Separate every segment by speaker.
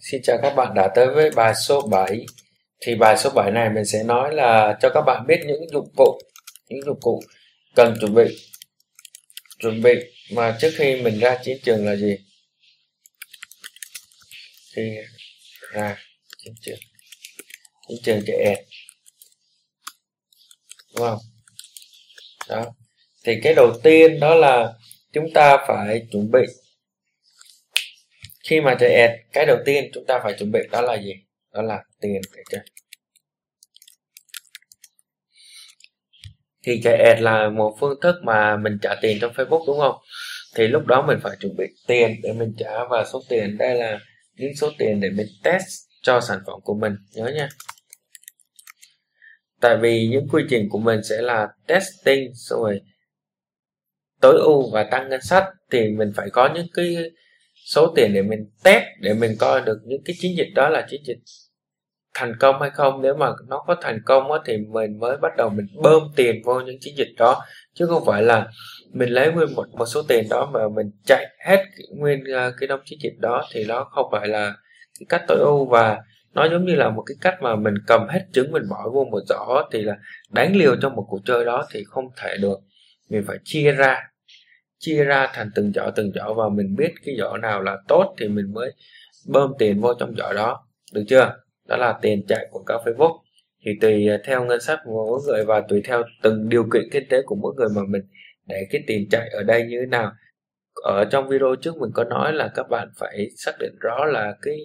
Speaker 1: Xin chào các bạn đã tới với bài số 7 Thì bài số 7 này mình sẽ nói là cho các bạn biết những dụng cụ, Những dụng cụ cần chuẩn bị. Chuẩn bị mà trước khi mình ra chiến trường là gì? Khi ra chiến trường. Chiến trường chạy ẹt Đúng không? Đó. Thì cái đầu tiên đó là chúng ta phải chuẩn bị khi mà chạy ad cái đầu tiên chúng ta phải chuẩn bị đó là gì? Đó là tiền để chơi. Thì chạy ad là một phương thức mà mình trả tiền trong Facebook, đúng không? Thì lúc đó mình phải chuẩn bị tiền để mình trả, và số tiền đây là những số tiền để mình test cho sản phẩm của mình, nhớ nha. Tại vì những quy trình của mình sẽ là testing rồi tối ưu và tăng ngân sách, thì mình phải có những cái số tiền để mình test để mình coi được những cái chiến dịch đó là chiến dịch thành công hay không. Nếu mà nó có thành công thì mình mới bắt đầu mình bơm tiền vô những chiến dịch đó chứ không phải là mình lấy nguyên một một số tiền đó mà mình chạy hết nguyên uh, cái đống chiến dịch đó. Thì nó không phải là cái cách tối ưu và nó giống như là một cái cách mà mình cầm hết trứng mình bỏ vô một giỏ thì là đánh liều trong một cuộc chơi đó thì không thể được. Mình phải chia ra chia ra thành từng giỏ từng giỏ và mình biết cái giỏ nào là tốt thì mình mới bơm tiền vô trong giỏ đó. Được chưa? Đó là tiền chạy quảng cáo Facebook. Thì tùy theo ngân sách của mỗi người và tùy theo từng điều kiện kinh tế của mỗi người mà mình để cái tiền chạy ở đây như thế nào. Ở trong video trước mình có nói là các bạn phải xác định rõ là cái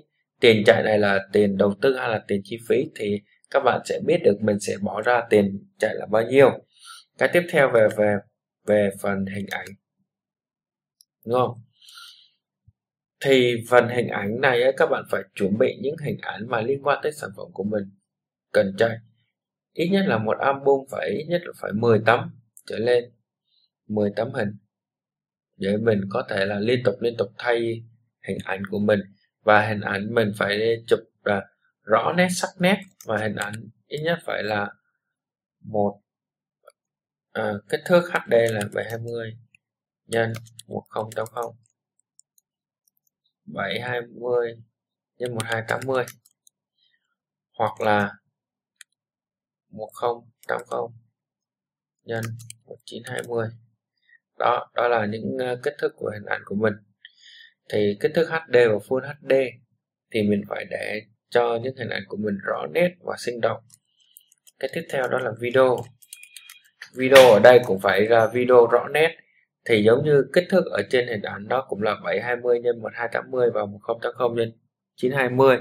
Speaker 1: tiền chạy này là tiền đầu tư hay là tiền chi phí thì các bạn sẽ biết được mình sẽ bỏ ra tiền chạy là bao nhiêu. Cái tiếp theo về về về phần hình ảnh đúng không? Thì phần hình ảnh này ấy, các bạn phải chuẩn bị những hình ảnh mà liên quan tới sản phẩm của mình. Cần chạy ít nhất là một album phải ít nhất là phải 10 tấm trở lên. 10 tấm hình. Để mình có thể là liên tục liên tục thay hình ảnh của mình. Và hình ảnh mình phải chụp là rõ nét sắc nét. Và hình ảnh ít nhất phải là một à, kích thước HD là 720 nhân 1080 720 nhân 1280 hoặc là 1080 nhân 1920 đó đó là những ờ, kích thước của hình ảnh của mình. Thì kích thước HD và Full HD thì mình phải để cho những hình ảnh của mình rõ nét và sinh động. Cái tiếp theo đó là video. Video ở đây cũng phải là video rõ nét thì giống như kích thước ở trên hình ảnh đó cũng là 720 x 1280 và 1080 x 920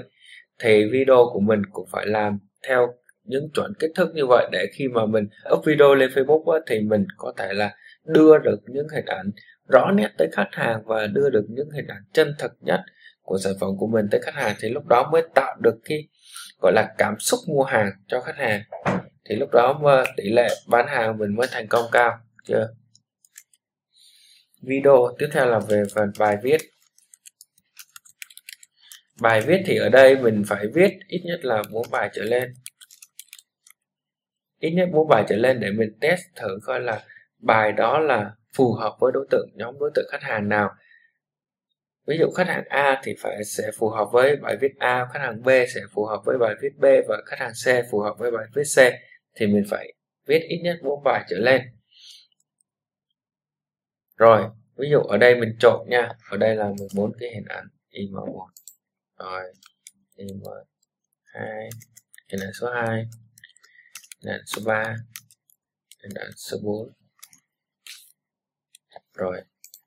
Speaker 1: thì video của mình cũng phải làm theo những chuẩn kích thước như vậy để khi mà mình up video lên Facebook á, thì mình có thể là đưa được những hình ảnh rõ nét tới khách hàng và đưa được những hình ảnh chân thật nhất của sản phẩm của mình tới khách hàng. Thì lúc đó mới tạo được cái gọi là cảm xúc mua hàng cho khách hàng. Thì lúc đó mà tỷ lệ bán hàng mình mới thành công cao chưa? Video. Tiếp theo là về phần bài viết. Bài viết thì ở đây mình phải viết ít nhất là bốn bài trở lên. Ít nhất bốn bài trở lên để mình test thử coi là bài đó là phù hợp với đối tượng, nhóm đối tượng khách hàng nào. Ví dụ khách hàng A thì phải sẽ phù hợp với bài viết A, khách hàng B sẽ phù hợp với bài viết B và khách hàng C phù hợp với bài viết C. Thì mình phải viết ít nhất bốn bài trở lên rồi, ví dụ ở đây mình trộn nha. Ở đây là 14 cái hình ảnh im1 rồi im2 hình ảnh số 2 hình ảnh số 3 hình ảnh số 4 rồi,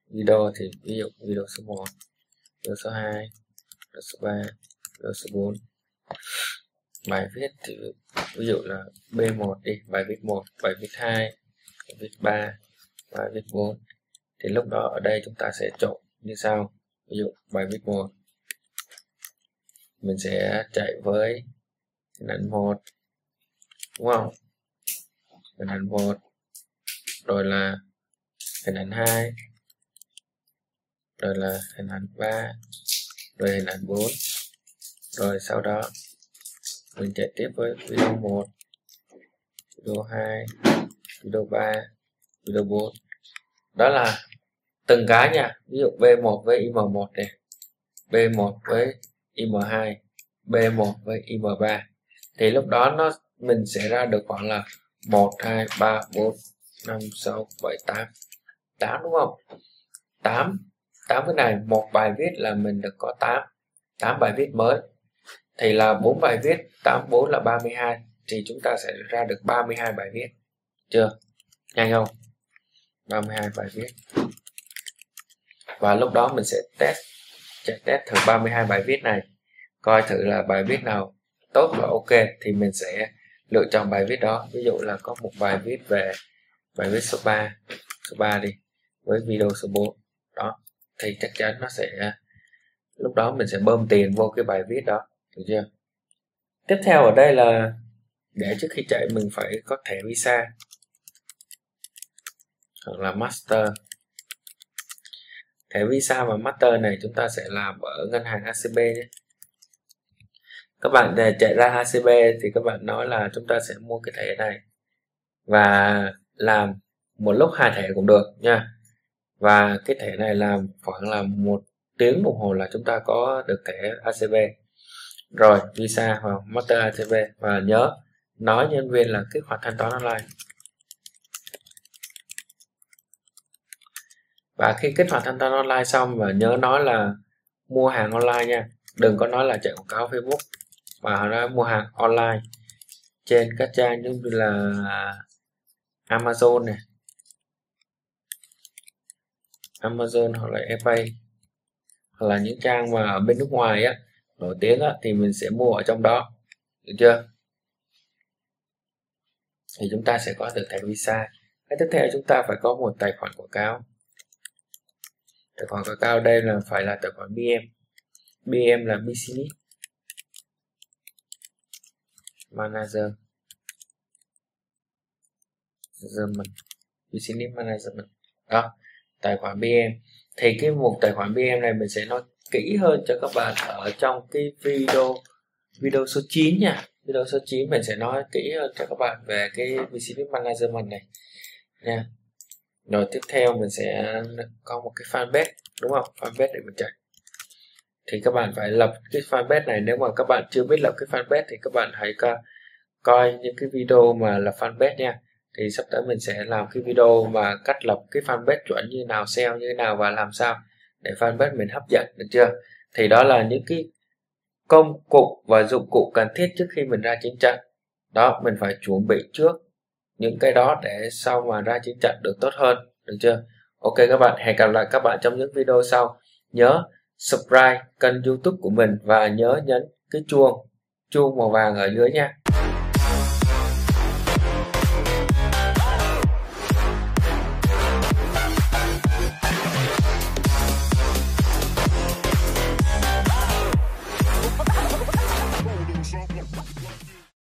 Speaker 1: video thì ví dụ video số 1 video số 2 video số 3 video số 4 bài viết thì ví dụ là B1 đi, bài viết 1 bài viết 2 bài viết 3 bài viết 4 thì lúc đó ở đây chúng ta sẽ trộn như sau. Ví dụ, bài viết một. Mình sẽ chạy với hình ảnh một. Đúng không? Hình ảnh một. Rồi là hình ảnh hai. Rồi là hình ảnh ba. Rồi hình ảnh bốn. Rồi sau đó, mình chạy tiếp với video 1 video 2 video 3 video 4 đó là từng cái nha. Ví dụ B1 với IM1 này B1 với im2 b1 với im3 thì lúc đó nó, mình sẽ ra được khoảng là 1 2 3 4 5 6 7 8 8 đúng không? 8 8 cái này, một bài viết là mình được có 8 8 bài viết mới. Thì là 4 bài viết 8 4 là 32 thì chúng ta sẽ ra được 32 bài viết. Chưa? Nhanh không? 32 bài viết và lúc đó mình sẽ test, chạy test thử 32 bài viết này. Coi thử là bài viết nào tốt và ok thì mình sẽ lựa chọn bài viết đó. Ví dụ là có một bài viết về, bài viết số 3 số 3 đi, với video số 4 đó, thì chắc chắn nó sẽ, lúc đó mình sẽ bơm tiền vô cái bài viết đó, được chưa? Tiếp theo ở đây là để trước khi chạy mình phải có thẻ visa hoặc là master thẻ visa và master này chúng ta sẽ làm ở ngân hàng ACB nhé. Các bạn để chạy ra ACB thì các bạn nói là chúng ta sẽ mua cái thẻ này. Và làm một lúc hai thẻ cũng được nha. Và cái thẻ này làm khoảng là một tiếng đồng hồ là chúng ta có được thẻ ACB rồi, visa hoặc master ACB và nhớ, nói nhân viên là kích hoạt thanh toán online. Và khi kích hoạt thanh toán online xong, và nhớ nói là mua hàng online nha, đừng có nói là chạy quảng cáo Facebook, mà nói mua hàng online trên các trang như là Amazon này Amazon hoặc là eBay, hoặc là những trang mà ở bên nước ngoài á, nổi tiếng á, thì mình sẽ mua ở trong đó, được chưa? Thì chúng ta sẽ có được thẻ visa. Cái tiếp theo chúng ta phải có một tài khoản quảng cáo tài khoản cao đây là phải là tài khoản BM BM là business manager. Management. Business management. Đó, tài khoản BM thì cái mục tài khoản BM này mình sẽ nói kỹ hơn cho các bạn ở trong cái video video số 9 nha. Video số 9 mình sẽ nói kỹ hơn cho các bạn về cái business management này. Nha rồi tiếp theo mình sẽ có một cái fanpage đúng không? Fanpage để mình chạy. Thì các bạn phải lập cái fanpage này. Nếu mà các bạn chưa biết lập cái fanpage thì các bạn hãy coi, coi những cái video mà lập fanpage nha. Thì sắp tới mình sẽ làm cái video mà cách lập cái fanpage chuẩn như nào SEO như nào và làm sao để fanpage mình hấp dẫn được chưa? Thì đó là những cái công cụ và dụng cụ cần thiết trước khi mình ra chiến trận. Đó mình phải chuẩn bị trước những cái đó để sau mà ra chiến trận được tốt hơn, được chưa? Ok các bạn, hẹn gặp lại các bạn trong những video sau. Nhớ subscribe kênh youtube của mình và nhớ nhấn cái chuông chuông màu vàng ở dưới nha.